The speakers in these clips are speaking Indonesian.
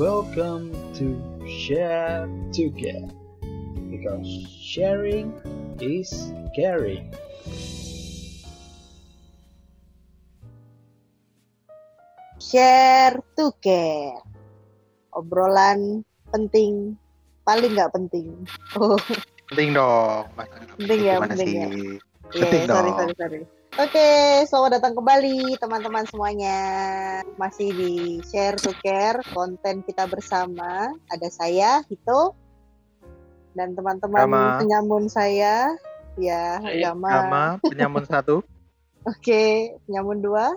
Welcome to Share Together because sharing is caring. Share to care. Obrolan penting, paling nggak penting. Oh, Penting dong. Penting ya, penting sih? ya. Penting sorry, dong. sorry, sorry. Oke, selamat datang kembali teman-teman semuanya. Masih di Share to Care, konten kita bersama. Ada saya, Hito, dan teman-teman Gama. penyamun saya, ya, Gama. Nama penyamun satu. Oke, penyamun dua.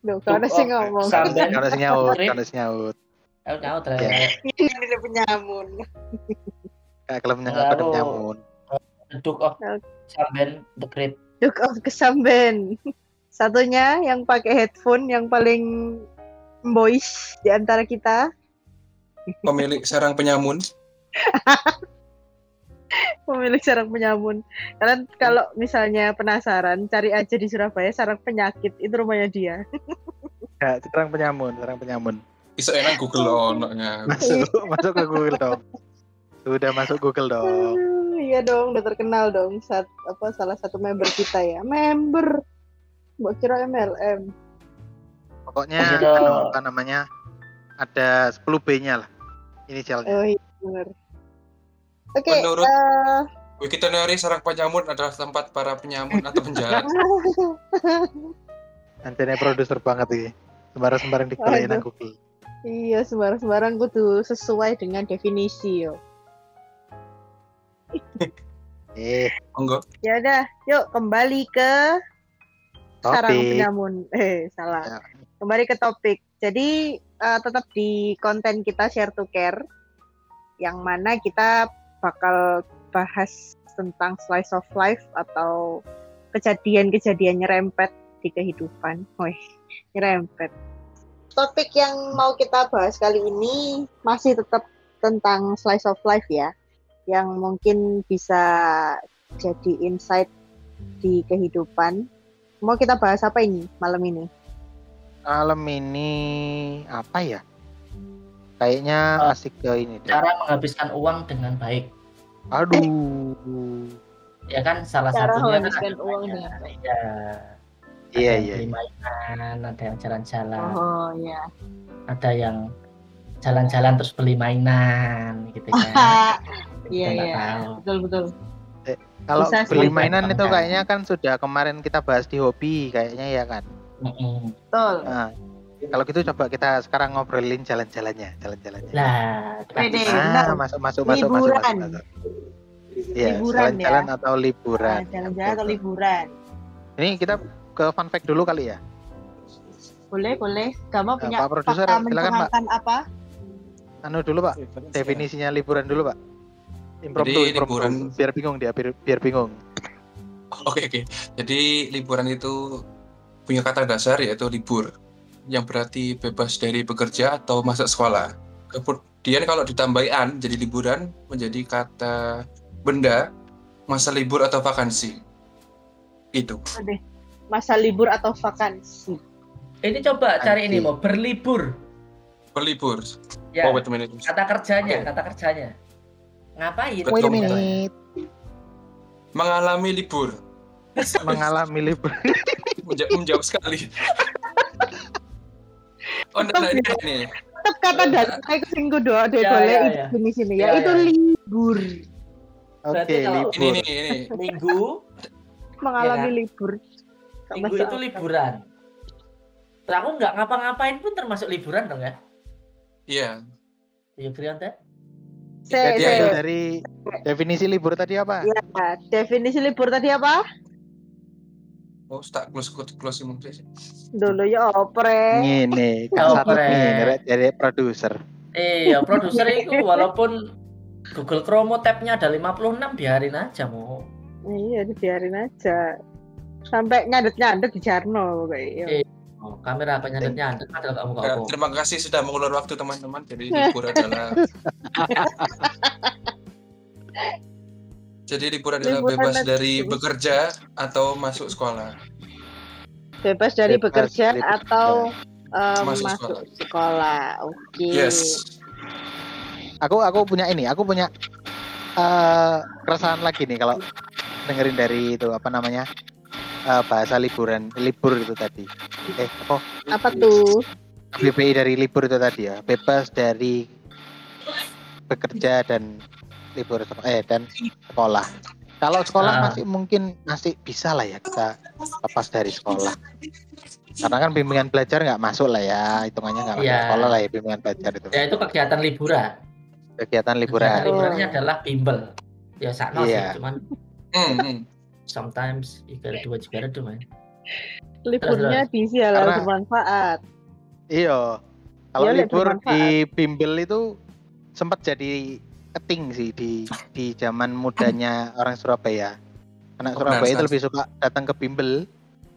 Duh, kalau ada sih oh, ngomong. Kalau senyaut, Trip. kalau senyaut. Aku tahu Ya. terus. Ini ada penyamun. Kayak kalau pada Lalu- penyamun. The Duke of Samben the Great. Duke of Kesamben. Satunya yang pakai headphone yang paling boys di antara kita. pemilik sarang penyamun. Pemilik sarang penyamun. Kalian kalau misalnya penasaran, cari aja di Surabaya sarang penyakit itu rumahnya dia. Ya, serang penyamun, serang penyamun. Bisa enak Google onoknya. Masuk, masuk ke Google dong. Sudah masuk Google dong. Iya dong, udah terkenal dong. Saat apa salah satu member kita ya. Member. Mbak kira MLM. Pokoknya anu, apa namanya? Ada 10 B-nya lah. Inisialnya. Oh iya benar. Oke, Menurut- eh, Wiktionary sarang penyamun adalah tempat para penyamun atau penjahat. Anjane produser banget ini. Sembarang-sembarang Aduh. Google. iya sembarang-sembarang kudu sesuai dengan definisi yo. Eh, Enggak. Ya udah, yuk kembali ke sarang topik. penyamun. Eh, salah. Ya. Kembali ke topik. Jadi eh, tetap di konten kita share to care yang mana kita bakal bahas tentang slice of life atau kejadian-kejadian nyerempet di kehidupan. Wih, nyerempet. Topik yang mau kita bahas kali ini masih tetap tentang slice of life ya, yang mungkin bisa jadi insight di kehidupan. Mau kita bahas apa ini malam ini? Malam ini apa ya? Kayaknya Ah. asik ke ini deh. Cara menghabiskan uang dengan baik. Aduh. Ya kan salah Cara satunya kan menghabiskan ada uang dengan baik. Iya. Iya, Ada yang iya. Beli mainan, ada yang jalan-jalan, Oh ya. ada yang jalan-jalan terus beli mainan gitu kan. Iya iya. Betul betul. Kalau Bisa sih. beli mainan itu kayaknya kan sudah kemarin kita bahas di hobi kayaknya ya kan. Betul. Nah, kalau gitu coba kita sekarang ngobrolin jalan-jalannya, jalan-jalannya. Lah, Pede. Ah, benar. masuk masuk masuk masuk masuk. Liburan. masuk. Iya, Liburan jalan-jalan ya. atau liburan. Ah, Jalan-jalan atau liburan. Ini kita ke fun fact dulu kali ya. Boleh boleh. Kamu Eh, punya Pak Produser, fakta silakan, Pak. apa? Anu dulu Pak, definisinya liburan dulu Pak. Impromptu, Jadi impromptu. liburan- Biar bingung dia, biar, biar bingung. Oke oke. Jadi liburan itu punya kata dasar yaitu libur, yang berarti bebas dari bekerja atau masuk sekolah. Kemudian kalau ditambahi an jadi liburan menjadi kata benda masa libur atau vakansi. Itu. Masa libur atau vakansi. ini coba cari ini Anjing. mau berlibur. Berlibur. Ya, Oh, wait a minute. kata kerjanya, Oke. kata kerjanya. Ngapain? Wait a minute. Mengalami libur. Mengalami libur. Menja- menjawab sekali. oh, nah, nah, ini, ini. Tetap kata itu sing kudu ada Ya, boleh ya, itu ya. di sini Ya, ya. Itu ya. libur. Oke, libur. Ini nih, ini. Minggu, Mengalami Ya, libur. Minggu itu liburan. Lah aku nggak ngapa-ngapain pun termasuk liburan dong ya? Iya. Iya teh? Se- Jadi se- dari definisi libur tadi apa? Ya, definisi libur tadi apa? Oh, tak close close close mungkin. Dulu ya opre. Ngene, kan keren. nih Rek, dari produser. Iya, produser itu walaupun Google Chrome tabnya ada 56 biarin aja mau. Iya, dibiarin aja. Sampai nyandet-nyandet di Jarno pokoknya. Iya. Kamera apa nyandet ada kamu Ya, kamu. terima kasih sudah mengulur waktu teman-teman. Jadi libur adalah Jadi liburan adalah Liburan bebas adalah- dari bekerja atau masuk sekolah. Bebas dari Bebas bekerja dari atau eh, Masuk masuk sekolah. Oke. Yes. Aku aku punya ini, aku punya eh keresahan lagi nih kalau dengerin dari itu apa namanya eh, bahasa liburan libur itu tadi. Eh apa Apa tuh? BPI dari libur itu tadi ya bebas dari bekerja dan libur eh dan sekolah. Kalau sekolah Ah. masih mungkin masih bisa lah ya kita lepas dari sekolah. Karena kan bimbingan belajar nggak masuk lah ya hitungannya nggak masuk Iya. sekolah lah ya bimbingan belajar itu Ya itu kegiatan liburan. kegiatan liburan. Kegiatan liburannya adalah bimbel. Ya sakno Iya. sih, cuman Hmm, hmm. Sometimes you gotta do what you gotta do, man. Liburnya diisi hal Karena- bermanfaat. Iya. Kalau Iya, Lek, libur bermanfaat. di bimbel itu sempat jadi keting sih di di zaman mudanya orang Surabaya. Anak Oh, Surabaya itu benar, lebih suka datang ke bimbel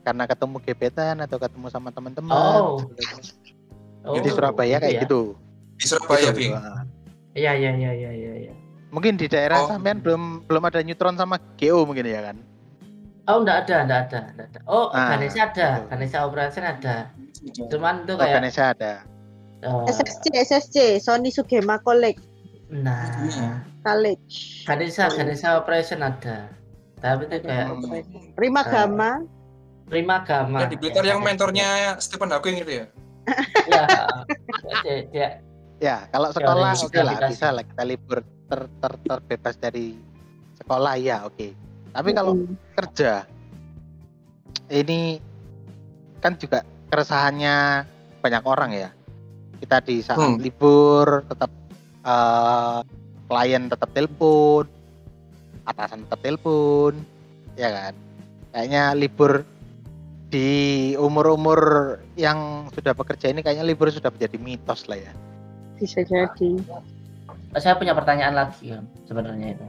karena ketemu gebetan atau ketemu sama teman-teman. Oh. Oh, di Surabaya kayak ya. gitu. Di Surabaya, Gitu. Iya, iya, iya, iya, iya, iya. Mungkin di daerah Oh. sampean belum belum ada neutron sama geo mungkin ya kan? Oh, enggak ada, enggak ada, enggak ada. Oh, Ah, Ganesha ada, betul. Ganesha Operation ada. Cuman itu Oh, kayak Ganesha ada. eh, SSC, SSC, Sony Sugema College, nah, College. Ganesha, Ganesha Operation ada. Tapi itu kayak Prima Ah. Gama, Prima Gama. Yang di Blitar yang mentornya Stephen Hawking itu ya? Ya, dia Ya, kalau sekolah oke lah disabilitas. bisa lah kita libur ter, ter, terbebas dari sekolah ya oke. Tapi kalau Mm. kerja ini kan juga keresahannya banyak orang ya kita di saat Hmm. libur tetap eh, klien tetap telepon atasan tetap telepon ya kan kayaknya libur di umur-umur yang sudah bekerja ini kayaknya libur sudah menjadi mitos lah ya bisa jadi. saya punya pertanyaan lagi sebenarnya itu.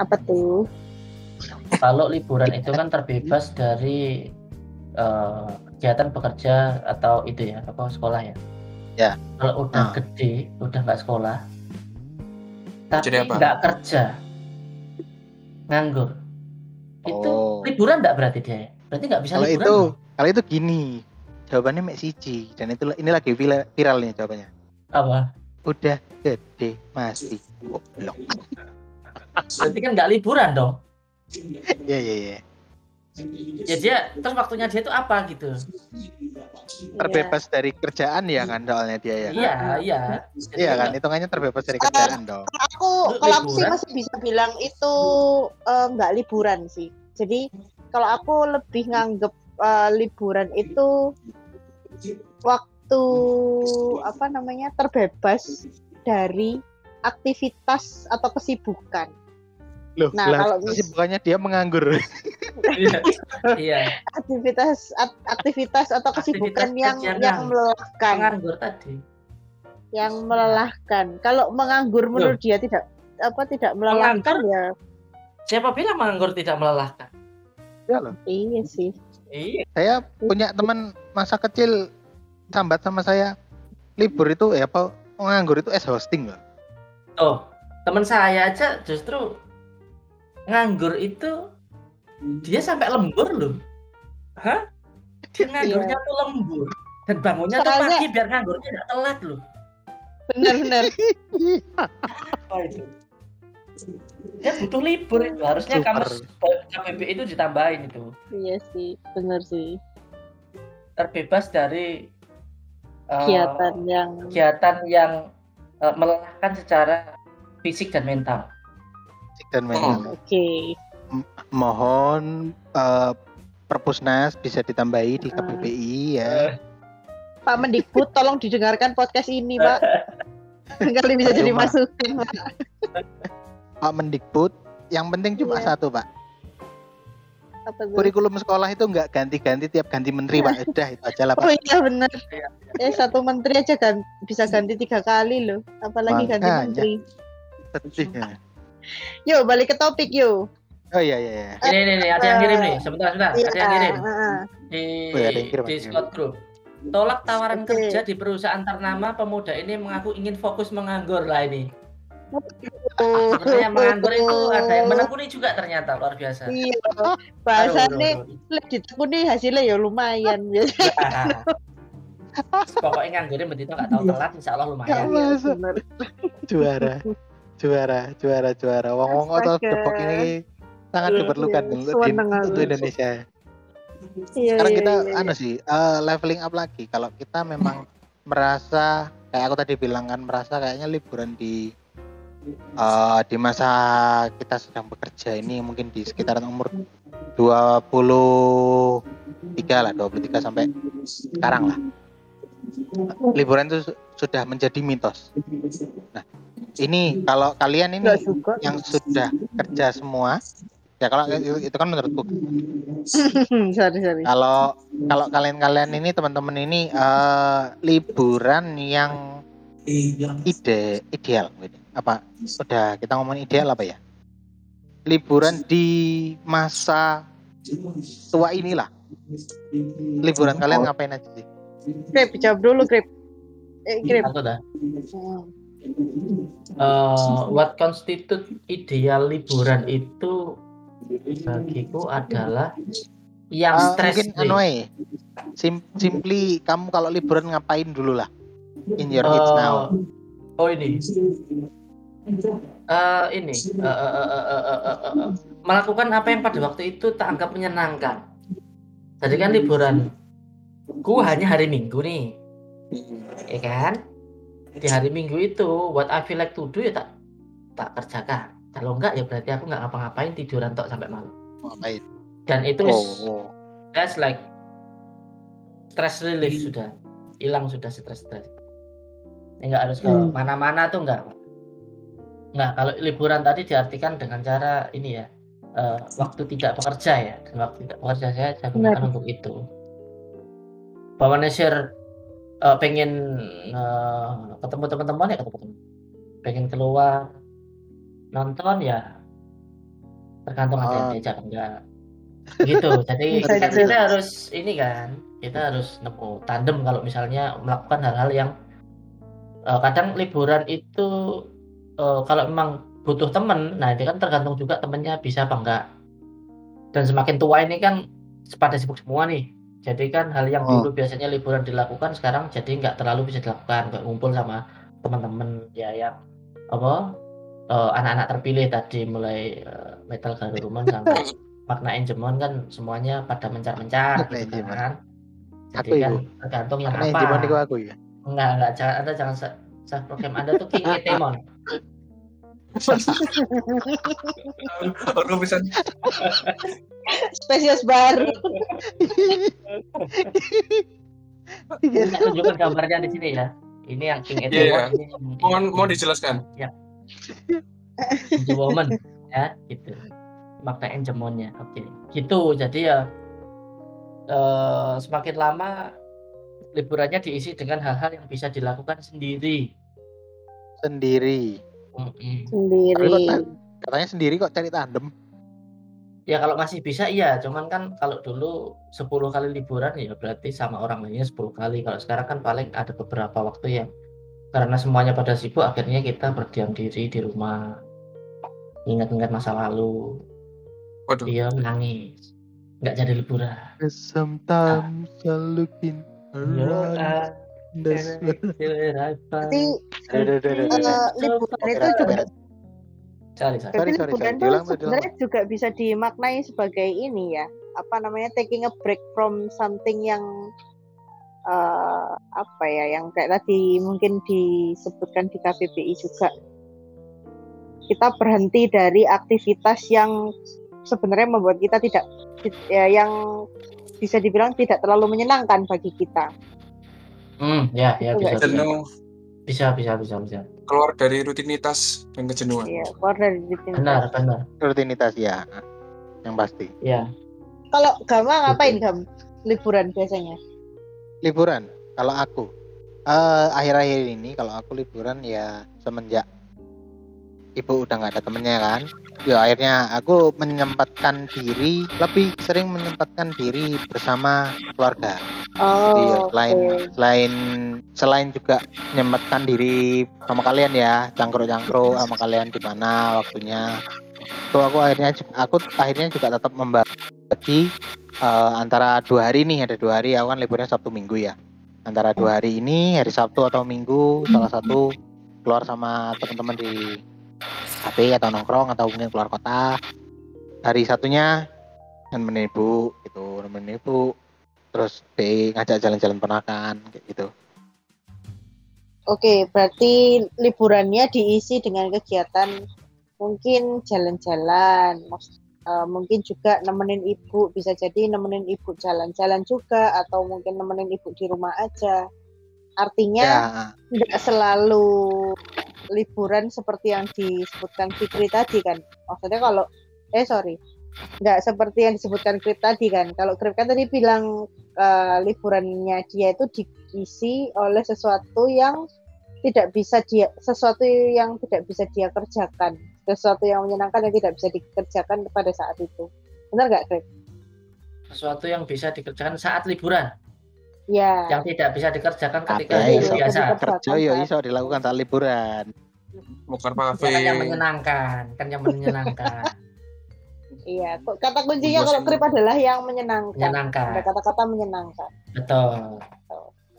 Apa tuh? Kalau liburan itu kan terbebas dari eh, kegiatan bekerja atau itu ya, apa sekolah ya. Ya. Kalau udah Ah. gede, udah nggak sekolah, tapi nggak kerja, nganggur, itu Oh. liburan nggak berarti dia? Berarti nggak bisa kalau liburan? itu dong? kalau itu gini jawabannya Mek Siji dan itu ini lagi viral, viral nih jawabannya apa? udah gede masih goblok Berarti kan nggak liburan dong? Ya ya ya Ya dia terus waktunya dia itu apa gitu? terbebas dari kerjaan ya kan soalnya dia ya Iya, iya. Iya kan hitungannya terbebas dari kerjaan dong Aku Lu kalau aku sih liburan? masih bisa bilang itu eh, nggak liburan sih. Jadi kalau aku lebih nganggep eh, liburan itu waktu apa namanya terbebas dari aktivitas atau kesibukan. Loh Nah, lah, kalau sih mis- bukannya dia menganggur Iya. Iya. Aktivitas at- aktivitas atau kesibukan Aktivitas yang yang yang- melelahkan, Nganggur tadi. yang melelahkan. Kalau menganggur menurut dia tidak apa tidak melelahkan ya Siapa bilang menganggur tidak melelahkan? ya loh iya sih. Iya. saya punya teman masa kecil sambat sama saya libur itu ya apa menganggur itu es hosting loh Oh, teman saya aja justru nganggur itu dia sampai lembur loh. Hah? Dia nganggurnya tuh lembur dan bangunnya tuh pagi biar nganggurnya tidak telat loh. Benar-benar. Apa itu? Dia butuh libur itu. Harusnya Super. kamus KBB itu ditambahin itu. iya sih, benar sih. Terbebas dari eh, Kegiatan yang kegiatan yang eh, melelahkan secara fisik dan mental. Dan memang oke. mohon eh, Perpusnas bisa ditambahi di Ah. KPPI ya. Pak Mendikbud tolong didengarkan podcast ini, Pak. Kali bisa jadi Cuma. masukan, Pak. Pak Mendikbud, yang penting cuma Iya. satu Pak. Kurikulum sekolah itu nggak ganti-ganti tiap ganti menteri Pak. Udah itu aja lah Oh Pak. iya benar. Eh satu menteri aja kan bisa ganti tiga kali loh. Apalagi ganti Makanya. menteri. Sedih. ya. Yuk balik ke topik yuk. Oh iya iya. iya. Ini nih, nih ada yang kirim nih. Sebentar, sebentar. Iya. Ada yang kirim di Oh, ya, ada yang kirim, ada yang Discord group. Tolak tawaran Oke. kerja di perusahaan ternama pemuda ini mengaku ingin fokus menganggur lah ini. Sebenarnya menganggur itu ada yang menekuni juga ternyata luar biasa. Iya. Bahasannya lek ditekuni hasilnya ya lumayan biasa. Pokoknya nganggurnya begitu nggak tahu telat, insya Allah lumayan. Bener. juara juara juara juara wong wong otot Astaga. depok ini sangat Iya, diperlukan iya. untuk, di, untuk. Indonesia Iya, sekarang iya, kita iya, iya. anu sih eh, leveling up lagi kalau kita memang merasa kayak aku tadi bilang kan merasa kayaknya liburan di eh, di masa kita sedang bekerja ini mungkin di sekitaran umur 23 lah 23 sampai sekarang lah liburan itu sudah menjadi mitos. Nah ini kalau kalian ini yang sudah kerja semua ya kalau itu, itu kan menurutku. Sorry, sorry. kalau kalau kalian-kalian ini teman-teman ini eh, liburan yang ide ideal gitu. apa udah kita ngomongin ideal apa ya? Liburan di masa tua inilah. Liburan kalian ngapain aja sih? Grip, jawab dulu, Grip eh, iya, dah. Uh, what constitute ideal liburan itu bagiku adalah yang uh, stress mungkin anu Sim simply kamu kalau liburan ngapain dulu lah in your uh, head eh, now. oh ini. Uh, ini. Uh, uh, uh, uh, uh, uh, uh, uh. melakukan apa yang pada waktu itu tak anggap menyenangkan. Jadi kan liburan. Ku hanya hari minggu nih ya kan? Di hari Minggu itu what I feel like to do ya tak tak kerjakan. Kalau enggak ya berarti aku nggak ngapa-ngapain tiduran tok sampai malam. ngapain Dan itu oh, is- oh. that's like stress relief sudah hilang sudah stres stres nggak harus ke Hmm. mana-mana tuh nggak nggak kalau liburan tadi diartikan dengan cara ini ya eh, waktu tidak bekerja ya dan waktu tidak bekerja saya saya gunakan untuk itu bahwa share eh, pengen eh, ketemu teman-teman ya ketemu teman pengen keluar nonton ya. Tergantung ada yang Ah. diajak enggak. Begitu jadi kan juga. kita harus ini kan kita harus nemu tandem kalau misalnya melakukan hal-hal yang eh, kadang liburan itu eh, kalau memang butuh temen nah itu kan tergantung juga temennya bisa apa enggak. Dan semakin tua ini kan pada sibuk semua nih jadi kan hal yang Oh. dulu biasanya liburan dilakukan sekarang jadi nggak terlalu bisa dilakukan. Kayak ngumpul sama teman-teman ya yang apa eh, anak-anak terpilih tadi mulai eh, metal garuruman sampai makna enjemon kan semuanya pada mencar-mencar gitu kan. Aku jadi kan tergantung yang apa. iku aku ya. Enggak enggak. Jangan anda jangan sa- sa- program anda tuh King Etemon Orang bisa Spesies baru. Saya tunjukkan gambarnya di sini ya? Ini yang King Iya, Etemon iya. ini yang- mohon mohon dijelaskan. The woman ya gitu. Makna enjemonnya oke. Gitu jadi ya eh, semakin lama liburannya diisi dengan hal-hal yang bisa dilakukan sendiri. Sendiri. Sendiri. Tapi kok tan- katanya sendiri kok cari tandem ya kalau masih bisa iya. Cuman kan kalau dulu 10 kali liburan ya berarti sama orang lainnya 10 kali. Kalau sekarang kan paling ada beberapa waktu yang karena semuanya pada sibuk akhirnya kita berdiam diri di rumah ingat-ingat masa lalu. Waduh. dia menangis. Nggak jadi liburan. Sometimes I around Ah, Berarti aduh, aduh, aduh. eh, liburan itu juga. Sorry, sorry. Berarti Sorry, sorry, liburan sorry. diulang. sebenarnya juga bisa dimaknai sebagai ini ya, apa namanya taking a break from something yang eh, apa ya, yang kayak tadi mungkin disebutkan di KBBI juga. Kita berhenti dari aktivitas yang sebenarnya membuat kita tidak ya, yang bisa dibilang tidak terlalu menyenangkan bagi kita. Hmm, ya, ya bisa, bisa, bisa, bisa, bisa, bisa. Keluar dari rutinitas dan kejenuhan. Ya, keluar dari rutinitas. Benar, benar. rutinitas ya yang pasti Ya, Kalau Gama ngapain Gam? Liburan biasanya? liburan kalau aku eh akhir-akhir ini kalau aku liburan ya semenjak ibu udah nggak ada temennya kan. Ya akhirnya aku menyempatkan diri lebih sering menyempatkan diri bersama keluarga. Oh, Iya, selain oke. selain selain juga menyempatkan diri sama kalian ya cangkruk-cangkruk sama kalian di mana waktunya. Tuh aku akhirnya aku akhirnya juga tetap membagi eh, antara dua hari nih ada dua hari aku kan liburnya sabtu minggu ya. Antara dua hari ini hari Sabtu atau Minggu salah satu keluar sama teman-teman di kafe atau nongkrong atau mungkin keluar kota. Hari satunya nemenin ibu gitu nemenin ibu. Terus B ngajak jalan-jalan ponakan kayak gitu. Oke, berarti liburannya diisi dengan kegiatan mungkin jalan-jalan, eh, mungkin juga nemenin ibu, bisa jadi nemenin ibu jalan-jalan juga, atau mungkin nemenin ibu di rumah aja. Artinya ya tidak selalu liburan seperti yang disebutkan Fikri tadi kan. Maksudnya kalau eh sorry, nggak seperti yang disebutkan Krip tadi kan. Kalau Krip kan tadi bilang eh, liburannya dia itu diisi oleh sesuatu yang tidak bisa dia sesuatu yang tidak bisa dia kerjakan, sesuatu yang menyenangkan yang tidak bisa dikerjakan pada saat itu. Benar nggak Krip? Sesuatu yang bisa dikerjakan saat liburan, Ya. yang tidak bisa dikerjakan ketika hari iso. biasa. kerja ya iso dilakukan saat liburan Bukan Ya, kafe. kan yang menyenangkan, kan yang menyenangkan, Iya, kok kata kuncinya kalau Bosan. Krip adalah yang menyenangkan. Ada menyenangkan. kata-kata menyenangkan. Betul.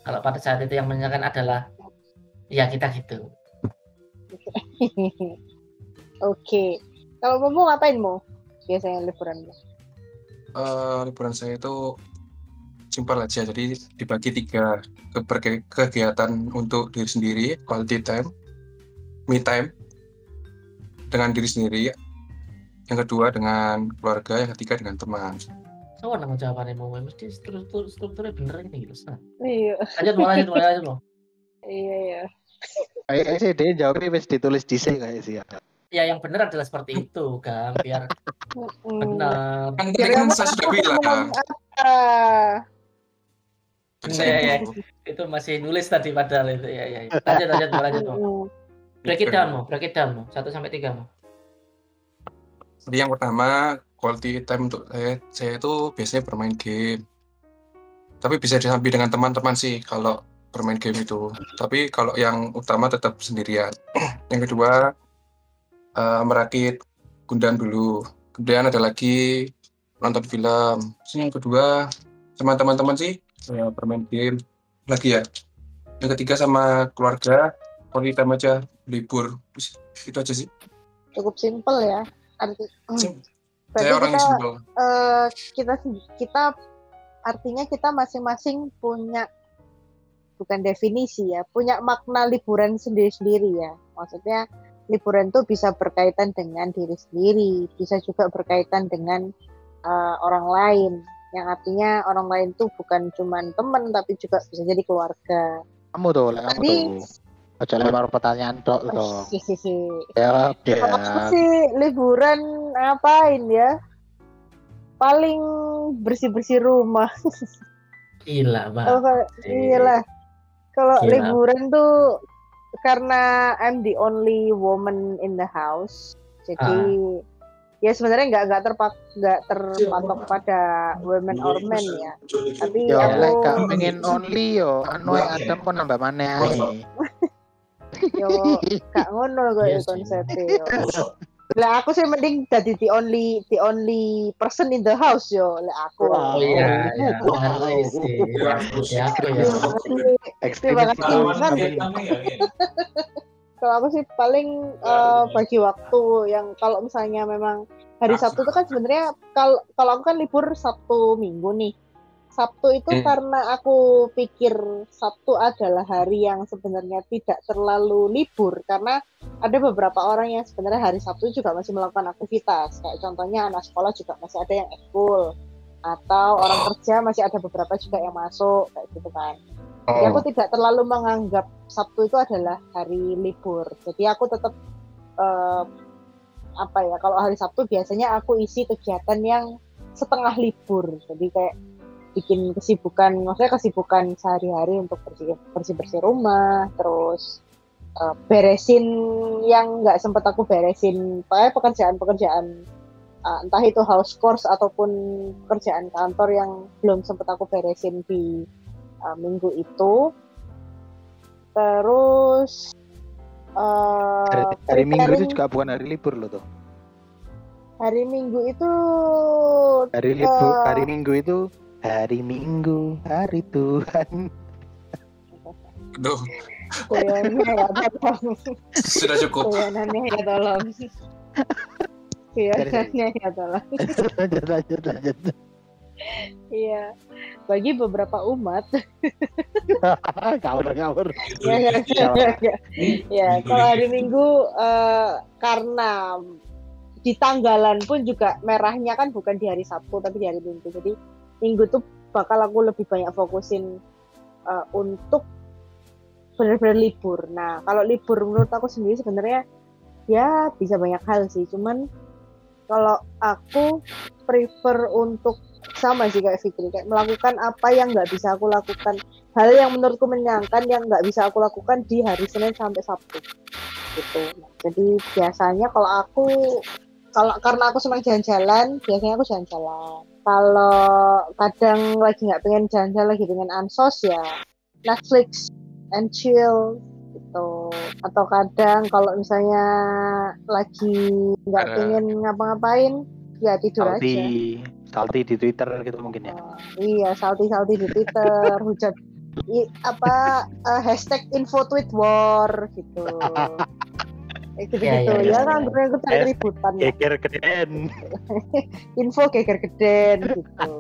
Kalau pada saat itu yang menyenangkan adalah ya kita gitu. Oke. Kalau mau ngapain mau? Biasanya liburan. Eh, liburan saya itu simpel aja. Jadi dibagi tiga kegiatan untuk diri sendiri, quality time, me time dengan diri sendiri. Yang kedua dengan keluarga, yang ketiga dengan teman. So, nang jawabannya mau mesti struktur strukturnya bener ini gitu. Nah, Iya, Lanjut mau lanjut mau lanjut mau. iya, iya. kayak sih dia jawabnya wis ditulis di sini kayak sih Ya yang bener adalah seperti itu kan, biar benar. Kan tadi kan saya sudah bilang. Iya, iya. dulu. Itu masih nulis tadi padahal itu ya ya. ya. Lanjut lanjut lanjut. Break it down mau, break it down mau. Satu sampai tiga mau. Jadi yang pertama quality time untuk saya, saya itu biasanya bermain game. Tapi bisa disambi dengan teman-teman sih kalau bermain game itu. Tapi kalau yang utama tetap sendirian. yang kedua eh, merakit Gundam dulu. Kemudian ada lagi nonton film. Terus yang kedua sama teman-teman sih eh, bermain game lagi ya. Yang ketiga sama keluarga quality time aja libur. Itu aja sih. Cukup simpel ya. Arti, Sim- berarti Saya orang kita, eh, kita kita artinya kita masing-masing punya bukan definisi ya, punya makna liburan sendiri-sendiri ya. Maksudnya liburan itu bisa berkaitan dengan diri sendiri, bisa juga berkaitan dengan eh, orang lain. Yang artinya orang lain tuh bukan cuman teman tapi juga bisa jadi keluarga. kamu tuh lah kamu tuh Ojo lempar pertanyaan dok dong. Hihihi. Ya, ya. sih liburan ngapain ya? Paling bersih-bersih rumah. Gila banget. kayak- iyalah. Kalau liburan tuh karena I'm the only woman in the house. Jadi ya sebenarnya nggak nggak terpak nggak terpatok pada women or men ya. Tapi Yo, aku lek gak pengen only yo, anu yang ada pun nambah mana ae. yo gak ngono Iya ya sih. konsepnya yo. Lah aku sih mending jadi the only the only person in the house yo. Lah aku. Oh iya, ya, sih. Ya aku ya. Terima kasih. Terima kasih. Kalau aku sih paling eh, bagi waktu yang kalau misalnya memang hari Sabtu itu kan sebenarnya kalau kalau aku kan libur Sabtu Minggu nih. Sabtu itu Hmm. karena aku pikir Sabtu adalah hari yang sebenarnya tidak terlalu libur. Karena ada beberapa orang yang sebenarnya hari Sabtu juga masih melakukan aktivitas. Kayak contohnya anak sekolah juga masih ada yang ekskul atau orang kerja masih ada beberapa juga yang masuk kayak gitu kan. Jadi Oh. aku tidak terlalu menganggap Sabtu itu adalah hari libur. Jadi aku tetap eh, apa ya kalau hari Sabtu biasanya aku isi kegiatan yang setengah libur. Jadi kayak bikin kesibukan, maksudnya kesibukan sehari-hari untuk bersih bersih bersih rumah, terus eh, beresin yang nggak sempat aku beresin, kayak pekerjaan-pekerjaan eh, entah itu house chores ataupun pekerjaan kantor yang belum sempat aku beresin di uh, minggu itu terus uh, Hari, hari Minggu itu juga bukan hari libur loh tuh. hari minggu itu Hari libur, Eh. hari Minggu itu hari Minggu, hari Tuhan. Aduh, Guyonannya ya tolong. sudah cukup. Guyonannya ya tolong. Guyonannya ya tolong. lanjut lanjut lanjut Iya. Bagi beberapa umat ngawur ngawur ya, ya, ya, ya, ya, kalau hari Minggu eh, karena di tanggalan pun juga merahnya kan bukan di hari Sabtu tapi di hari Minggu. Jadi Minggu tuh bakal aku lebih banyak fokusin eh, untuk benar-benar libur. Nah, kalau libur menurut aku sendiri sebenarnya ya bisa banyak hal sih. Cuman kalau aku prefer untuk sama sih kayak Fikri. Kayak melakukan apa yang nggak bisa aku lakukan. Hal yang menurutku menyenangkan yang nggak bisa aku lakukan di hari Senin sampai Sabtu. Gitu. Jadi biasanya kalau aku kalau karena aku senang jalan-jalan biasanya aku jalan-jalan. Kalau kadang lagi nggak pengen jalan-jalan lagi pengen ansos ya Netflix and chill gitu atau kadang kalau misalnya lagi nggak Ada- pengen ngapa-ngapain ya tidur salty aja salty di twitter gitu mungkin ya Oh, iya, salty-salty di Twitter, hujat i- apa eh, hashtag info tweet war gitu. Kayak gitu-gitu. Ya, ya, ya, ya, kan ya. bener aku cari ributan ya. geger keren Info geger geden gitu.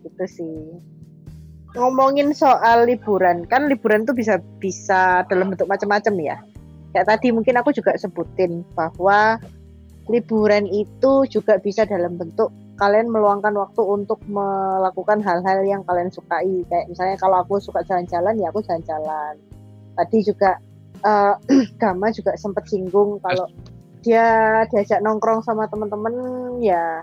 gitu sih. Ngomongin soal liburan, kan liburan tuh bisa bisa dalam bentuk macam-macam ya. Kayak tadi mungkin aku juga sebutin bahwa liburan itu juga bisa dalam bentuk kalian meluangkan waktu untuk melakukan hal-hal yang kalian sukai. Kayak misalnya kalau aku suka jalan-jalan ya aku jalan-jalan. Tadi juga eh, Gama juga sempat singgung kalau dia diajak nongkrong sama teman-teman ya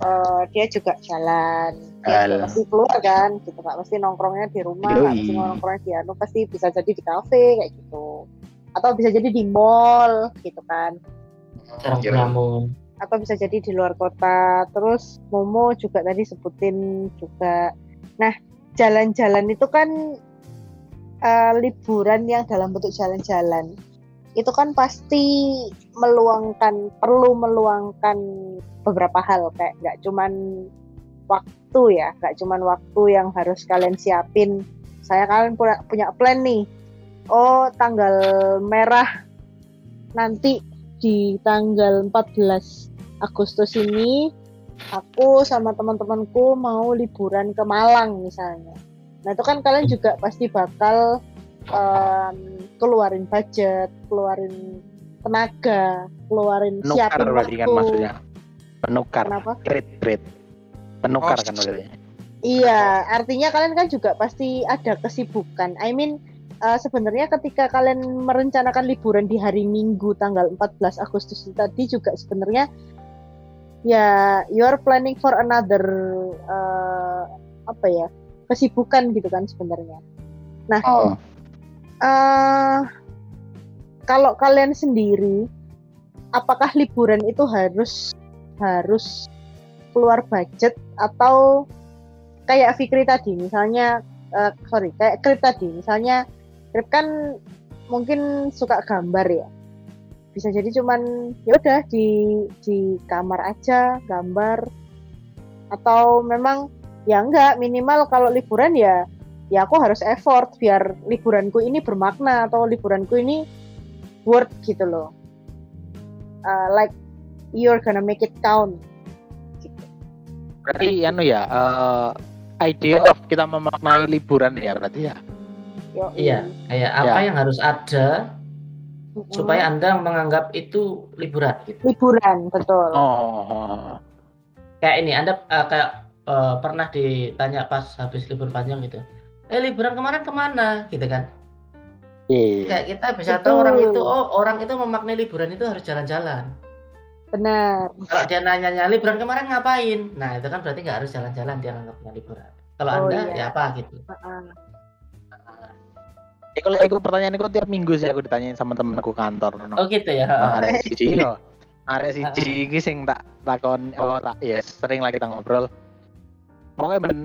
eh, dia juga jalan Hal. nggak pasti keluar kan gitu nggak mesti nongkrongnya di rumah nggak mesti nongkrongnya di anu pasti bisa jadi di kafe kayak gitu atau bisa jadi di mall gitu kan Kira- ngelamun. atau bisa jadi di luar kota. Terus Momo juga tadi sebutin juga. Nah, jalan-jalan itu kan eh, liburan yang dalam bentuk jalan-jalan. Itu kan pasti meluangkan, perlu meluangkan beberapa hal kayak nggak cuman waktu ya, nggak cuman waktu yang harus kalian siapin. Saya kalian punya, punya plan nih. Oh, tanggal merah nanti di tanggal 14 Agustus ini aku sama teman-temanku mau liburan ke Malang misalnya. Nah itu kan kalian juga pasti bakal em, keluarin budget, keluarin tenaga, keluarin penukar siapin waktu. kan maksudnya penukar Kenapa? kredit kredit penukar Oh, kan maksudnya Iya, artinya kalian kan juga pasti ada kesibukan. I mean, eh, sebenarnya ketika kalian merencanakan liburan di hari Minggu tanggal 14 Agustus itu tadi juga sebenarnya ya you're planning for another eh, apa ya kesibukan gitu kan sebenarnya. Nah, oh eh kalau kalian sendiri, apakah liburan itu harus harus keluar budget atau kayak Fikri tadi, misalnya, eh, sorry, kayak Krip tadi, misalnya Krip kan mungkin suka gambar ya, bisa jadi cuman ya udah di di kamar aja gambar, atau memang ya enggak minimal kalau liburan ya ya aku harus effort biar liburanku ini bermakna atau liburanku ini worth gitu loh. Uh, like you're gonna make it count. Berarti anu ya eh idea of kita memaknai liburan ya berarti ya Iya, kayak apa Ya. yang harus ada supaya Anda menganggap itu liburan gitu. liburan betul oh Kayak ini Anda eh, kayak eh, pernah ditanya pas habis libur panjang gitu. Eh liburan kemarin ke mana gitu kan? iya Kayak kita bisa Betul. tahu orang itu oh orang itu memaknai liburan itu harus jalan-jalan. Benar Kalau dia nanya liburan kemarin ngapain? Nah, itu kan berarti nggak harus jalan-jalan dia anggapnya liburan. Kalau Oh, Anda iya. ya apa gitu. Heeh. Eh, kalau aku pertanyaan itu tiap minggu sih aku ditanyain sama temenku kantor no. Oh gitu ya. Nah, arek siji yo. Arek siji iki sing tak takon oh tak ya sering lah kita ngobrol. Pokoknya ben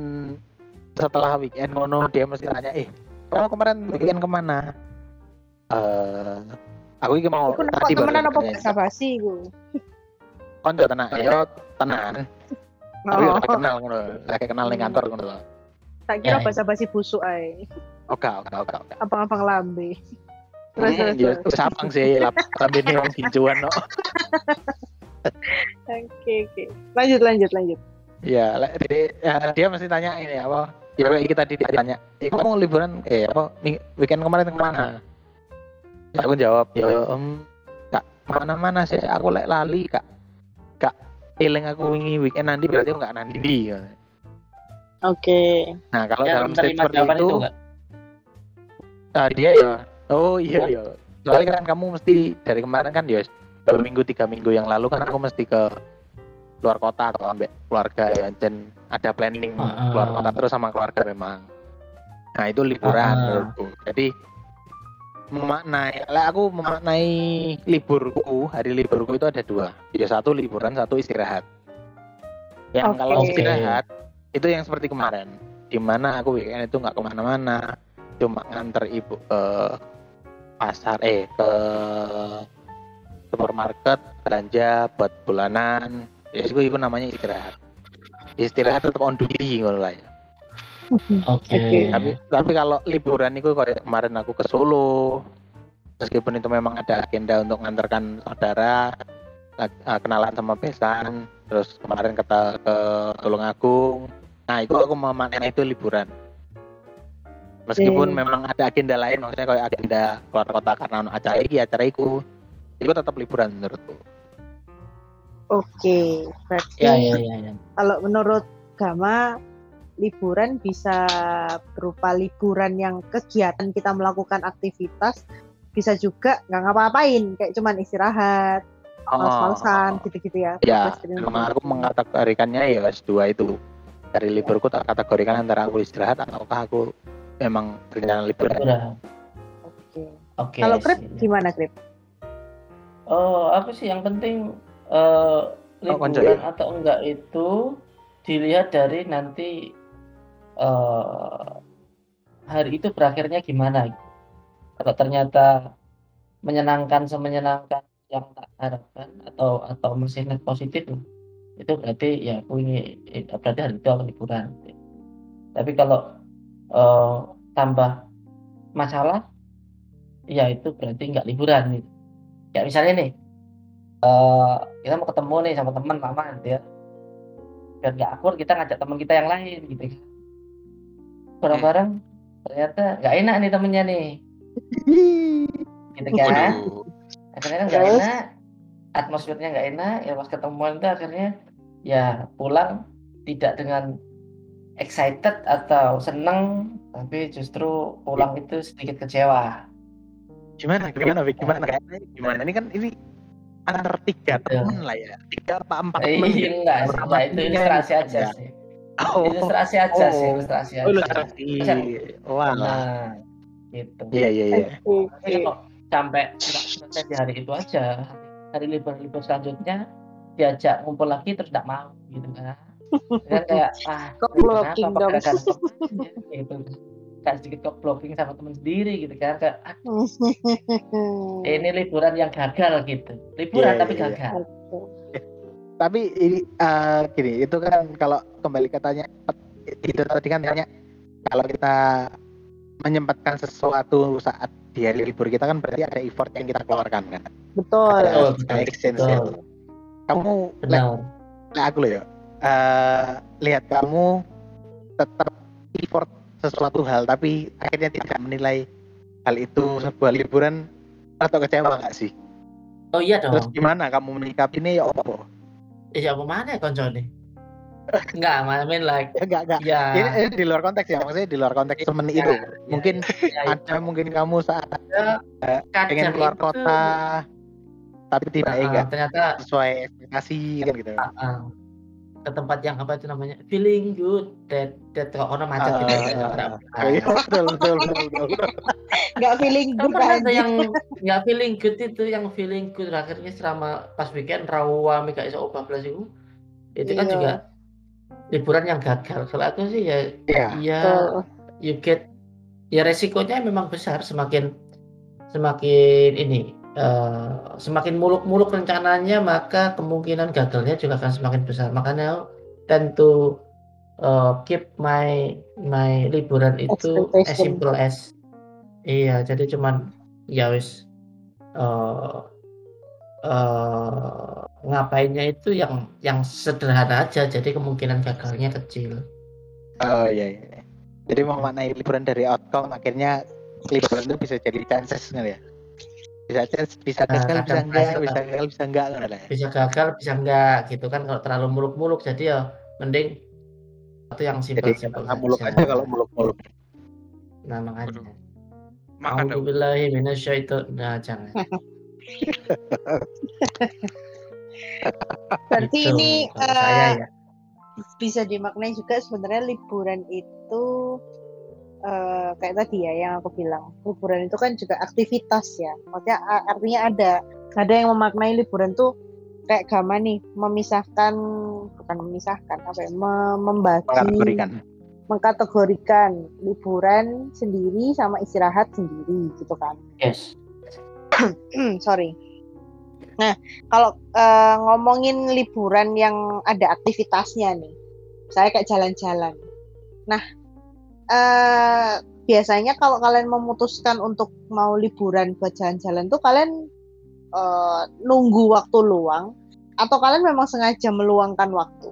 setelah weekend ngono dia mesti nanya, "Eh, kamu kemarin weekend ke mana?" Eh, aku iki mau Iku tadi kok temenan apa bahasa basi konco tenan yo tenan tapi ora kenal ngono lagi kenal ning kantor ngono lho tak kira Ya, ya. bahasa basi busuk ae Oke, oke, oke, oke. abang-abang lambe. Terus Hmm, terus. ya, abang sih sampai ini orang ginjuan no. Oke oke. Lanjut lanjut lanjut. Iya, dia, ya, dia mesti tanya ini apa? Ya kayak kita ditanya, eh, kamu liburan eh apa weekend kemarin ke mana? Ya, aku jawab, ya em kak mana-mana sih, aku lek lali kak, kak eling aku wingi weekend nanti berarti aku nggak nanti di. Oke. Nah kalau Ya, dalam state seperti jawaban itu, itu enggak? ah, dia ya, oh iya iya, soalnya kan kamu mesti dari kemarin kan ya dua minggu tiga minggu yang lalu kan aku mesti ke luar kota atau ambek keluarga ya dan ada planning Ah. keluar kota terus sama keluarga memang nah itu liburan menurutku jadi memaknai. Lah aku memaknai liburku hari liburku itu ada dua. Ya satu liburan satu istirahat. Yang Oke. kalau istirahat itu yang seperti kemarin. Di mana aku weekend itu nggak ke mana-mana. Cuma nganter ibu ke pasar eh ke supermarket belanja buat bulanan. Ya itu itu namanya istirahat. Istirahat tetap on duty ngono lah ya Oke. Oke. tapi tapi kalau liburan itu kayak kemarin aku ke Solo meskipun itu memang ada agenda untuk ngantarkan saudara eh, kenalan sama besan terus kemarin ke, ke Tulungagung nah itu aku memaknai itu liburan meskipun Oke. memang ada agenda lain maksudnya kayak agenda keluar kota karena acara iki acara iku itu tetap liburan menurutku Oke. Berarti Ya ya ya ya. kalau menurut Gama liburan bisa berupa liburan yang kegiatan kita melakukan aktivitas bisa juga nggak ngapa-ngapain kayak cuman istirahat, males-malesan gitu-gitu ya. Oh. ya memang aku mengkategorikannya ya dua itu dari liburku tak kategorikan antara aku istirahat ataukah aku memang rencana liburan. Oke. Oke. Kalau I Krip gimana Krip? Oh, aku sih yang penting eh, konco liburan atau enggak itu dilihat dari nanti eh, hari itu berakhirnya gimana. Kalau ternyata menyenangkan semenyenangkan yang tak harapkan atau atau masih net positif itu berarti ya aku ini eh, berarti hari itu aku liburan. Tapi kalau eh, tambah masalah, ya itu berarti nggak liburan gitu. Kayak misalnya nih, eh kita mau ketemu nih sama teman lama gitu ya. Biar nggak akur kita ngajak teman kita yang lain gitu. Bareng-bareng ternyata nggak enak nih temennya nih. Gitu kan. Waduh. Akhirnya kan nggak enak. Atmosfernya nggak enak. Ya pas ketemuan itu akhirnya ya pulang tidak dengan excited atau seneng tapi justru pulang itu sedikit kecewa. gimana gimana Vic? gimana kayaknya gimana ini kan ini antar tiga temen lah ya tiga apa empat Eh, temen gitu. enggak Bersama ya, itu ilustrasi aja ya. sih. Oh Ilustrasi aja sih, Oh. ilustrasi oh aja. ilustrasi wah Nah, gitu. iya iya iya sampai selesai di hari itu aja, hari libur-libur selanjutnya diajak ngumpul lagi terus nggak mau gitu kan. Kan kayak ah Kok ini blocking dong? gitu. Kayak sedikit kok blocking sama temen sendiri gitu kan. Kayak ah, ini liburan yang gagal gitu. Liburan Iya, tapi iya, iya. gagal. Tapi ini eh, gini itu kan kalau kembali ke tanya itu tadi kan tanya kalau kita menyempatkan sesuatu saat di hari libur kita kan berarti ada effort yang kita keluarkan kan Betul. ada, betul, exchange betul. ya. kamu lihat aku loh ya eh, lihat kamu tetap effort sesuatu hal tapi akhirnya tidak menilai hal itu sebuah liburan atau kecewa nggak sih Oh iya dong. terus gimana kamu menyikapinya ya apa Iya, apa mana ya konco nih? Enggak, I mean like ya enggak enggak ya. ini, ini di luar konteks ya maksudnya di luar konteks temen Ya, itu ya, mungkin ya, ya, ada mungkin kamu saat ya. Pengen keluar itu, kota tapi tidak ah, enggak ternyata sesuai ekspektasi kan gitu ah, ah, ke tempat yang apa itu namanya? Feeling good that that kalau orang macet gitu nggak- feeling good pernah ada yang nggak feeling good itu yang feeling good akhirnya selama pas weekend rawa mega iso obah belas itu itu kan Iya. juga liburan yang gagal. Kalau aku sih ya Iya. ya you get ya resikonya memang besar semakin semakin ini eh, semakin muluk-muluk rencananya maka kemungkinan gagalnya juga akan semakin besar makanya tentu eh, keep my my liburan itu as simple as iya jadi cuman ya wis eh eh, ngapainnya itu yang yang sederhana aja jadi kemungkinan gagalnya kecil Oh iya, iya. Jadi memaknai liburan dari outcome akhirnya liburan itu bisa jadi chances kan ya. Bisa chance, bisa Nah, gagal, bisa enggak, pressure bisa kan. gagal, bisa enggak kan bisa gagal bisa enggak gitu kan. Kalau terlalu muluk-muluk jadi ya mending itu yang Jadi simpel-simpel nggak muluk aja kalau muluk-muluk. nah makanya. Makan dong. A'udzubillahi minasyaitonir nah jangan. Berarti Gitu, ini eh, saya ya. bisa dimaknai juga sebenarnya liburan itu eh, kayak tadi ya yang aku bilang liburan itu kan juga aktivitas ya maksudnya artinya ada ada yang memaknai liburan tuh kayak gama nih memisahkan bukan memisahkan apa ya me- membagi Mengkategorikan. mengkategorikan liburan sendiri sama istirahat sendiri gitu kan yes sorry. Nah, kalau eh, ngomongin liburan yang ada aktivitasnya nih, saya kayak jalan-jalan. Nah, eh, biasanya kalau kalian memutuskan untuk mau liburan buat jalan-jalan tuh kalian eh, nunggu waktu luang atau kalian memang sengaja meluangkan waktu?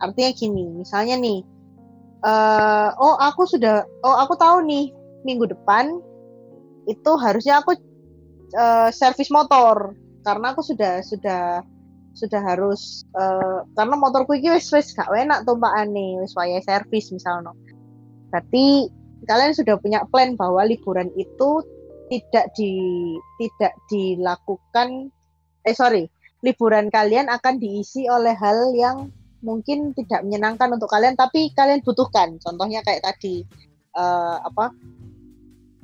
Artinya gini, misalnya nih, eh, oh aku sudah, oh aku tahu nih minggu depan itu harusnya aku eh, servis motor karena aku sudah sudah sudah harus eh, karena motorku ini wis wis gak enak tumpakane wis wayahe servis misalnya. Berarti kalian sudah punya plan bahwa liburan itu tidak di tidak dilakukan eh sorry liburan kalian akan diisi oleh hal yang mungkin tidak menyenangkan untuk kalian tapi kalian butuhkan contohnya kayak tadi eh, apa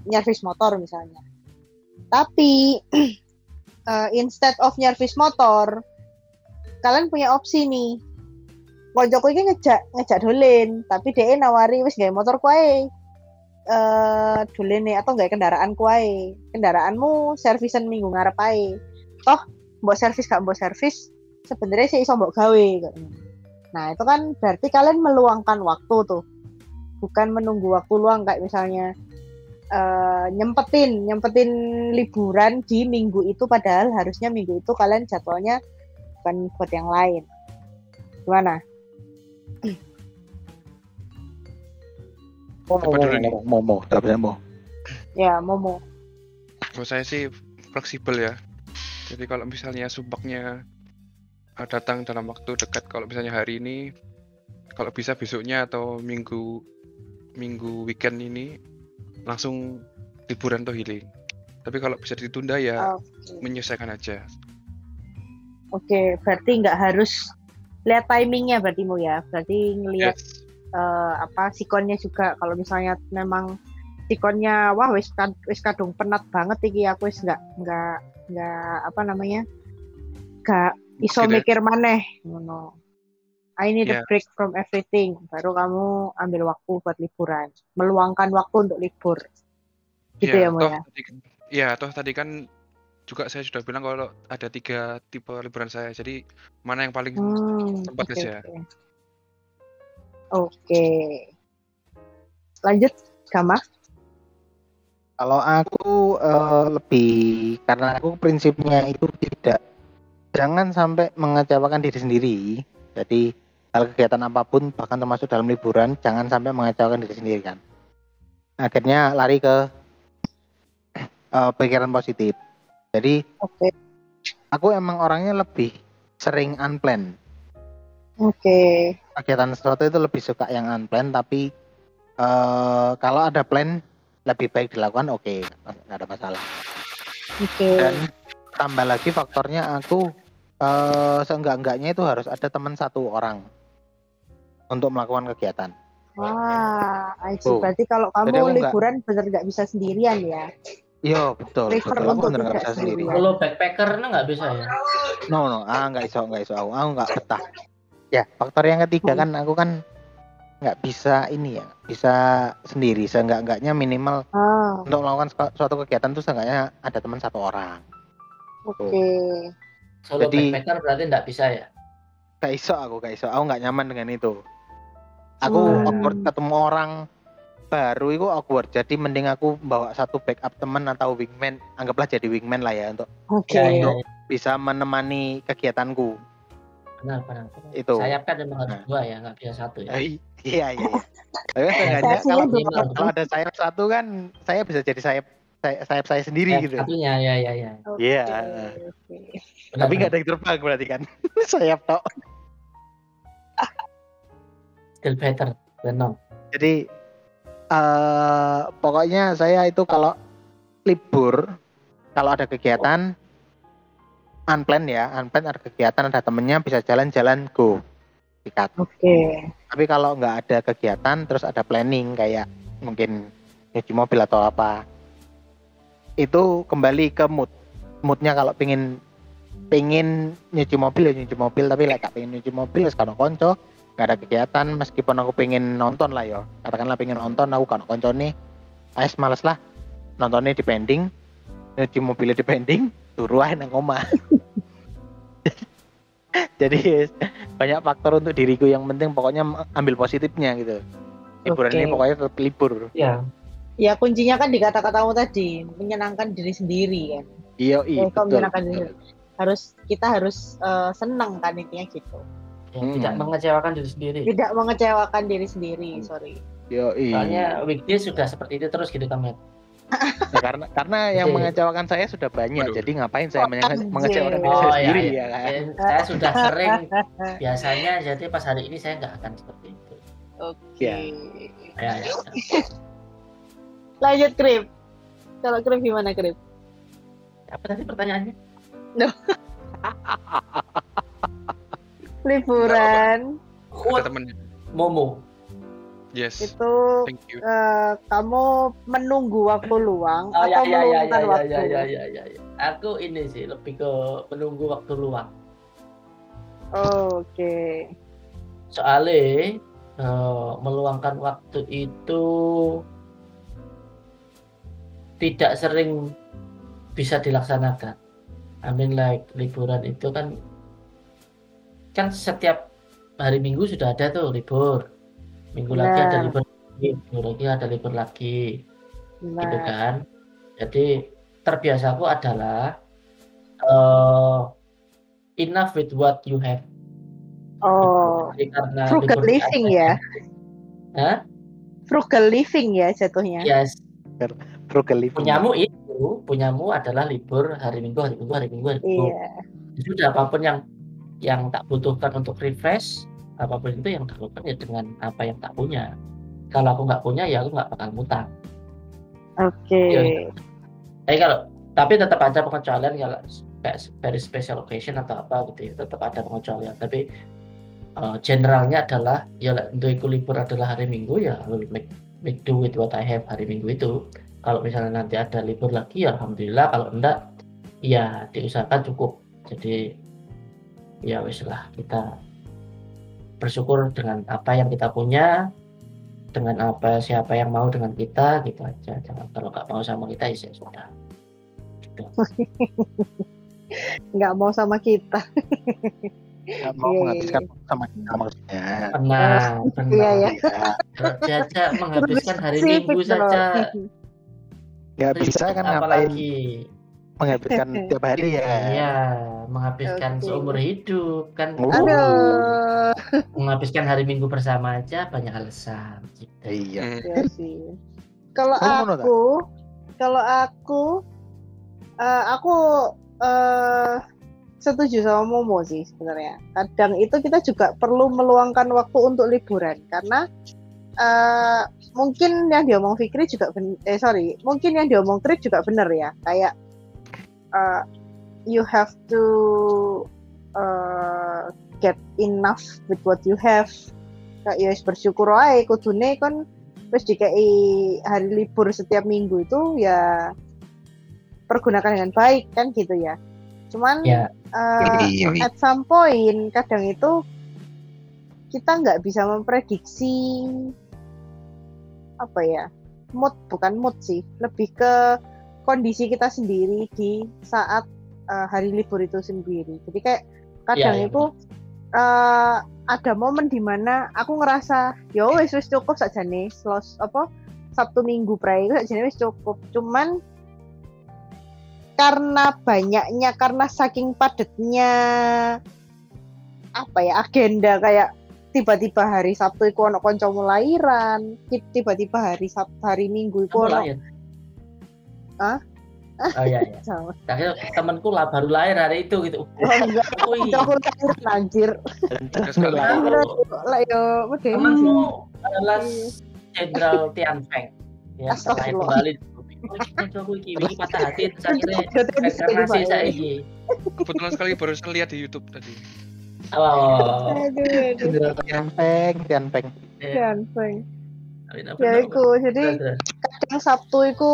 nyervis motor misalnya. Tapi eh, instead of nyervis motor, kalian punya opsi nih. Koncoku iki ngejak ngejak dolen, tapi dia nawari wis gawe motor kuae. Eh dolen nih atau gawe kendaraan kuae. Kendaraanmu servisan minggu ngarep ae. Toh mbok servis gak mbok servis, sebenarnya sih iso mbok gawe. Nah, itu kan berarti kalian meluangkan waktu tuh. Bukan menunggu waktu luang kayak misalnya eh, nyempetin nyempetin liburan di minggu itu padahal harusnya minggu itu kalian jadwalnya bukan buat yang lain gimana Mau Apa dulu nih? tak bisa mau. ya momo Kalau saya sih fleksibel ya. Jadi kalau misalnya sumpaknya uh, datang dalam waktu dekat, kalau misalnya hari ini, kalau bisa besoknya atau minggu minggu weekend ini langsung liburan atau healing. Tapi kalau bisa ditunda ya oke menyesuaikan aja. Oke, berarti nggak harus lihat timingnya berarti mu ya berarti ngelihat Yes. eh, apa sikonnya juga kalau misalnya memang sikonnya wah wis wis kadung penat banget iki aku wis nggak nggak nggak apa namanya nggak iso ya. mikir maneh ngono I need a Ya. break from everything baru kamu ambil waktu buat liburan meluangkan waktu untuk libur gitu ya, Mo toh ya tadi kan- ya, toh tadi kan juga saya sudah bilang kalau ada tiga tipe liburan saya. Jadi mana yang paling Hmm, tepat oke aja. oke. Oke. Lanjut, Gama. Kalau aku eh, lebih karena aku prinsipnya itu tidak jangan sampai mengecewakan diri sendiri. Jadi hal kegiatan apa pun bahkan termasuk dalam liburan jangan sampai mengecewakan diri sendiri kan. Akhirnya lari ke eh, pikiran positif. Jadi Oke. aku emang orangnya lebih sering unplanned. Oke. Kegiatan sesuatu itu lebih suka yang unplanned tapi eh, kalau ada plan lebih baik dilakukan oke nggak ada masalah. Oke. dan tambah lagi faktornya aku eh seenggak-enggaknya itu harus ada teman satu orang untuk melakukan kegiatan. Wah. Tuh. Berarti kalau kamu liburan bener nggak bisa sendirian ya? Iya betul. Betul. Aku bener nggak bisa sendiri. Kalau backpacker nah nggak bisa ya. No no, ah nggak iso nggak iso aku, aku nggak betah. Ya faktor yang ketiga Hmm. kan aku kan nggak bisa ini ya, bisa sendiri. Seenggak-enggaknya minimal Ah, untuk melakukan suatu- kegiatan tuh seenggaknya ada teman satu orang. oke. Solo Jadi- backpacker berarti nggak bisa ya. gak iso aku gak iso aku nggak nyaman dengan itu aku Hmm. awkward ketemu orang baru itu awkward jadi mending aku bawa satu backup teman atau wingman anggaplah jadi wingman lah ya untuk Oke. Ya, ya, ya. bisa menemani kegiatanku benar benar Itu. sayap kan memang harus Nah. dua ya nggak bisa satu ya Eh, iya iya iya. tapi kan seenggaknya kalau, kalau ada sayap satu kan saya bisa jadi sayap sayap, sayap saya sendiri Sayap gitu satunya ya ya ya Oke, Iya. oke. Benar, tapi nggak ada yang terbang berarti kan sayap tok still better benar jadi eh pokoknya saya itu kalau libur kalau ada kegiatan unplanned ya unplanned ada kegiatan ada temennya bisa jalan-jalan go. Sikat Oke. tapi kalau nggak ada kegiatan terus ada planning kayak mungkin nyuci mobil atau apa itu kembali ke mood. Moodnya kalau pengen pengen nyuci mobil ya nyuci mobil tapi like gak pengen nyuci mobil sekarang konco nggak ada kegiatan meskipun aku pengen nonton lah yo katakanlah pengen nonton aku kan konco nih Ais males lah nontonnya di pending nyuci mobilnya di pending turu aja nang omah jadi banyak faktor untuk diriku yang penting pokoknya ambil positifnya gitu liburan Oke. ini pokoknya tetap libur ya Ya kuncinya kan di kata-katamu tadi menyenangkan diri sendiri kan. iya iya Eh, kok betul, menyenangkan diri? betul. Harus kita harus eh, senang kan intinya gitu. Ya, Hmm. tidak mengecewakan diri sendiri Tidak mengecewakan diri sendiri. Sorry. iya iya soalnya weekday sudah seperti itu terus gitu kamu Ya, karena karena yang Oke. mengecewakan saya sudah banyak Waduh. jadi ngapain saya Oh, menge- mengecewakan diri saya Oh, sendiri iya, ya kan Eh, saya sudah sering biasanya jadi pas hari ini saya nggak akan seperti itu Oke. Iya. ya, ya. Lanjut Krip. Kalau Krip gimana Krip? apa tadi pertanyaannya Liburan Ke Quote temennya. Momo Yes. itu Thank you. eh, kamu menunggu waktu luang oh ya atau ya ya ya meluangkan ya waktu? ya ya ya ya ya. aku ini sih lebih ke menunggu waktu luang Oke. soalnya eh, meluangkan waktu itu tidak sering bisa dilaksanakan. I mean like liburan itu kan kan setiap hari Minggu sudah ada tuh libur. Minggu lagi ada Benar. libur lagi, minggu lagi ada libur lagi, gitu kan. Jadi terbiasaku adalah eh enough with what you have. oh, Jadi karena frugal libur living ada- ya. Hah? Frugal living ya jatuhnya. Yes, frugal living punyamu itu punyamu adalah libur hari minggu hari minggu hari minggu hari minggu Iya. Jadi sudah apa pun yang yang tak butuhkan untuk refresh apa pun itu yang tak lakukan ya dengan apa yang tak punya. Kalau aku nggak punya ya aku nggak bakal mutang Oke. Iya. tapi kalau tapi tetap ada pengecualian kalau kayak very special occasion atau apa gitu ya tetap ada pengecualian. Tapi uh, generalnya adalah ya untuk ikut libur adalah hari minggu ya I will make make do with what I have hari minggu itu. Kalau misalnya nanti ada libur lagi ya alhamdulillah. Kalau enggak ya diusahakan cukup. Jadi ya wis lah. Kita bersyukur dengan apa yang kita punya dengan apa siapa yang mau dengan kita gitu aja. Jangan kalau nggak mau sama kita ya sudah. Gitu. Nggak mau sama kita. Nggak mau Iya, iya, menghabiskan waktu sama kita maksudnya. Benar benar. Iya. Ya. Diajak menghabiskan hari minggu saja. nggak bisa kan ngapain? apalagi menghabiskan tiap hari ya iya menghabiskan Oke. seumur hidup kan Oh. Aduh. menghabiskan hari minggu bersama aja banyak alasan gitu. iya. Iya sih. Kalau aku, kalau aku, eh, aku eh setuju sama Momo sih sebenarnya. Kadang itu kita juga perlu meluangkan waktu untuk liburan karena eh mungkin yang diomong Fikri juga ben- eh sorry, mungkin yang diomong Krip juga benar ya. Kayak eh, you have to eh, get enough with what you have. Kayak ya bersyukur aja kudune kan terus dikai hari libur setiap minggu itu ya pergunakan dengan baik kan gitu ya cuman Ya. eh, Iya, iya. at some point kadang itu kita nggak bisa memprediksi apa ya mood bukan mood sih lebih ke kondisi kita sendiri di saat eh, hari libur itu sendiri. Jadi kayak kadang Iya, iya, itu eh ada momen di mana aku ngerasa yo wis wis cukup saja nih selos apa Sabtu Minggu pray saja wis cukup. Cuman karena banyaknya karena saking padatnya apa ya agenda kayak tiba-tiba hari Sabtu iku ono kancamu lahiran tiba-tiba hari Sabtu hari Minggu iku Kamu ono? Hah? Oh iya iya. Akhirnya temanku lah baru lahir hari itu gitu. Oh enggak, kancamu lahiran anjir. Terus kali. Lah yo medeni. temanku adalah Iya. Jenderal Tian Feng. Ya, Astagfirullah. kembali. Aku patah hati saiki. Kebetulan sekali baru saya lihat di YouTube tadi. Oh. Jenderal Tian Peng, Tian Peng. ya. Ganteng. Apa- Ya jadi. Kadang Sabtu iku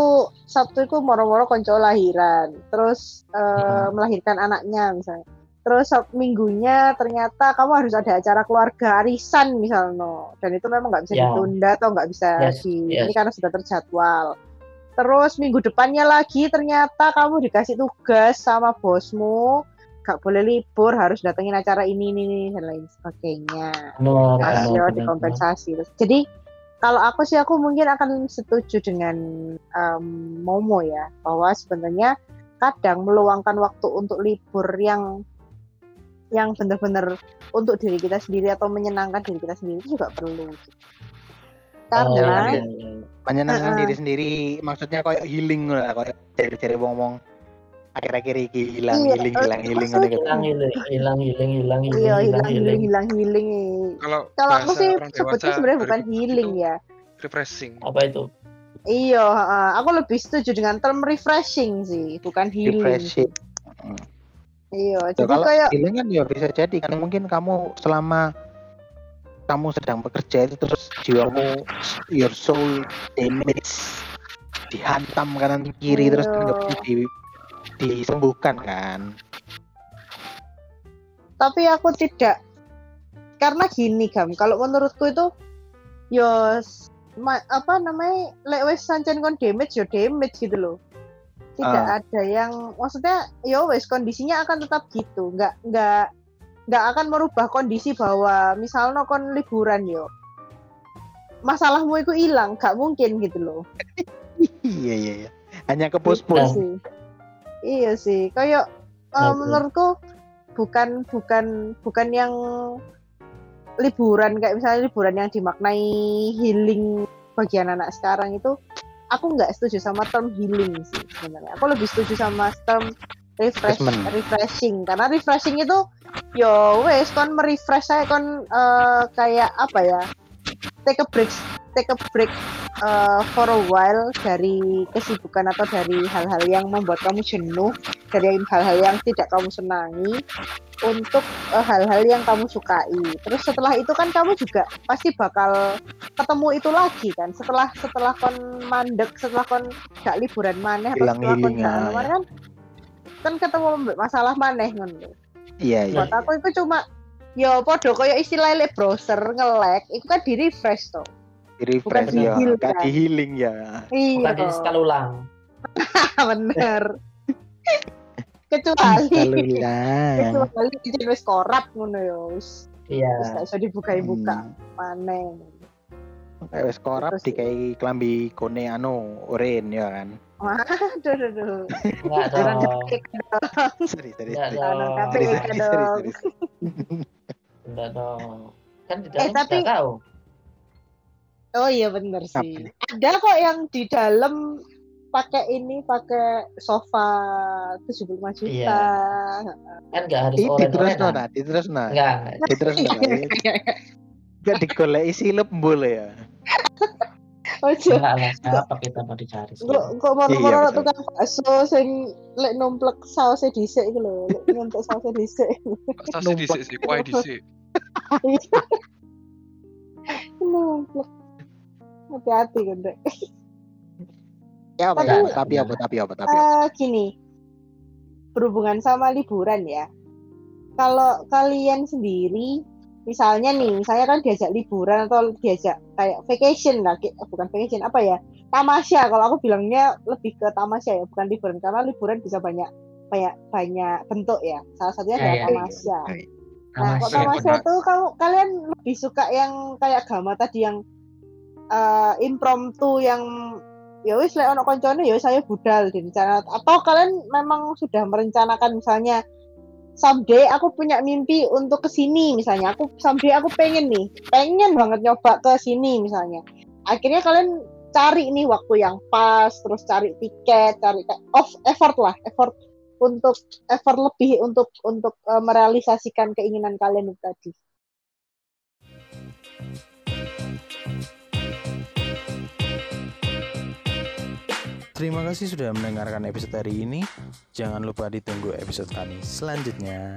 Sabtu iku moro-moro konco lahiran, terus eh, Hmm. melahirkan anaknya misalnya. Terus minggunya ternyata kamu harus ada acara keluarga arisan misalnya, dan itu memang nggak bisa Ya. ditunda atau nggak bisa Yes, di yes. ini karena sudah terjadwal. Terus minggu depannya lagi ternyata kamu dikasih tugas sama bosmu, nggak boleh libur, harus datengin acara ini ini, ini dan lain sebagainya Benar, kasih benar, ya benar, dikompensasi terus jadi kalau aku sih aku mungkin akan setuju dengan em, Momo ya bahwa sebenarnya kadang meluangkan waktu untuk libur yang yang benar-benar untuk diri kita sendiri atau menyenangkan diri kita sendiri itu juga perlu karena Oh, iya, iya. Menyenangkan Heeh. diri sendiri, maksudnya kayak healing lah, kayak cari-cari ngomong akhir-akhir iki hilang, Iya, healing, eh, hilang, healing, maksudnya gitu. hilang hilang hilang hilang hilang iya hilang hilang healing hilang healing Kalau kalau aku sih sebutnya dewasa sebenarnya bukan 2007 healing itu ya refreshing. apa itu iya heeh. aku lebih setuju dengan term refreshing sih bukan healing Refreshing. iya Ya, jadi kalau kayak healing kan ya bisa jadi karena mungkin kamu selama kamu sedang bekerja itu terus jiwamu your soul damage dihantam kanan kiri terus Iya. nggak bisa di, disembuhkan kan tapi aku tidak karena gini gam kalau menurutku itu yo ma- apa namanya lek wes sancen kon damage yo damage gitu loh. Tidak Ah. ada yang maksudnya yo wes kondisinya akan tetap gitu. Nggak nggak nggak akan merubah kondisi bahwa misalnya kon liburan yo masalahmu itu hilang nggak mungkin gitu loh. Iya iya iya. Hanya ke Iya pospon sih. Iya sih. Kayak Betul. menurutku bukan bukan bukan yang liburan kayak misalnya liburan yang dimaknai healing bagian anak sekarang itu aku nggak setuju sama term healing sih sebenarnya aku lebih setuju sama term refresh Refreshment. refreshing karena refreshing itu yo wes kon merefresh saya kon eh, kayak apa ya take a break take a break uh, for a while dari kesibukan atau dari hal-hal yang membuat kamu jenuh, dari hal-hal yang tidak kamu senangi untuk uh, hal-hal yang kamu sukai. Terus setelah itu kan kamu juga pasti bakal ketemu itu lagi kan. Setelah setelah kon mandek, setelah kon gak liburan maneh atau setelah kon gak kan kan ketemu masalah maneh ngono. iya iya Buat aku itu cuma yo podo koyo istilah le browser ngelek itu kan di refresh tuh. di refresh ya kan? di healing ya. Iya. bukan di sekali ulang. Bener. Kecuali kecuali izin wis korup ngono ya wis. Iya. Wis gak iso dibuka-buka. Hmm. maneh kayak wis korap dikai klambi kone anu oren ya kan aduh aduh aduh enggak dong. serius serius enggak dong. Enggak dong. Kan di Eh, dalam tapi- tahu. Oh iya bener sih. Ada kok yang di dalam pakai ini pakai sofa 75 juta. Iya. kan enggak harus Ih, oren diterus no orenan nah enggak diterus no gak digolek isi lembul ya Ojo, enggak lah siapa kita mau dicari kok kok mau Iya, tukang bakso sing lek numplek sausnya dhisik iku lho, lek nyentuk sausnya dhisik. Stasi dhisik sih, kuai dhisik. Numplek. Hati-hati kan, Dek. ya apa Tapi- ya tapi apa tapi apa tapi apa Eh, gini, berhubungan sama liburan ya. Kalau kalian sendiri, misalnya nih, misalnya kan diajak liburan atau diajak kayak vacation lah, ki- bukan vacation apa ya? Tamasya. Kalau aku bilangnya lebih ke tamasya ya, bukan liburan karena liburan bisa banyak banyak banyak bentuk ya. Salah satunya Ya, adalah ya, tamasya. Iya, iya. Nah, benar. saya tuh kamu kalian lebih suka yang kayak Gama tadi yang eh, impromptu yang ya wis lek ono koncone ya saya budal direncana atau kalian memang sudah merencanakan misalnya someday aku punya mimpi untuk ke sini misalnya. Aku someday aku pengen nih pengen banget nyoba ke sini misalnya. Akhirnya kalian cari nih waktu yang pas terus cari tiket cari off effort lah effort untuk effort lebih untuk untuk eh, merealisasikan keinginan kalian itu tadi Terima kasih sudah mendengarkan episode hari ini. Jangan lupa ditunggu episode kami selanjutnya.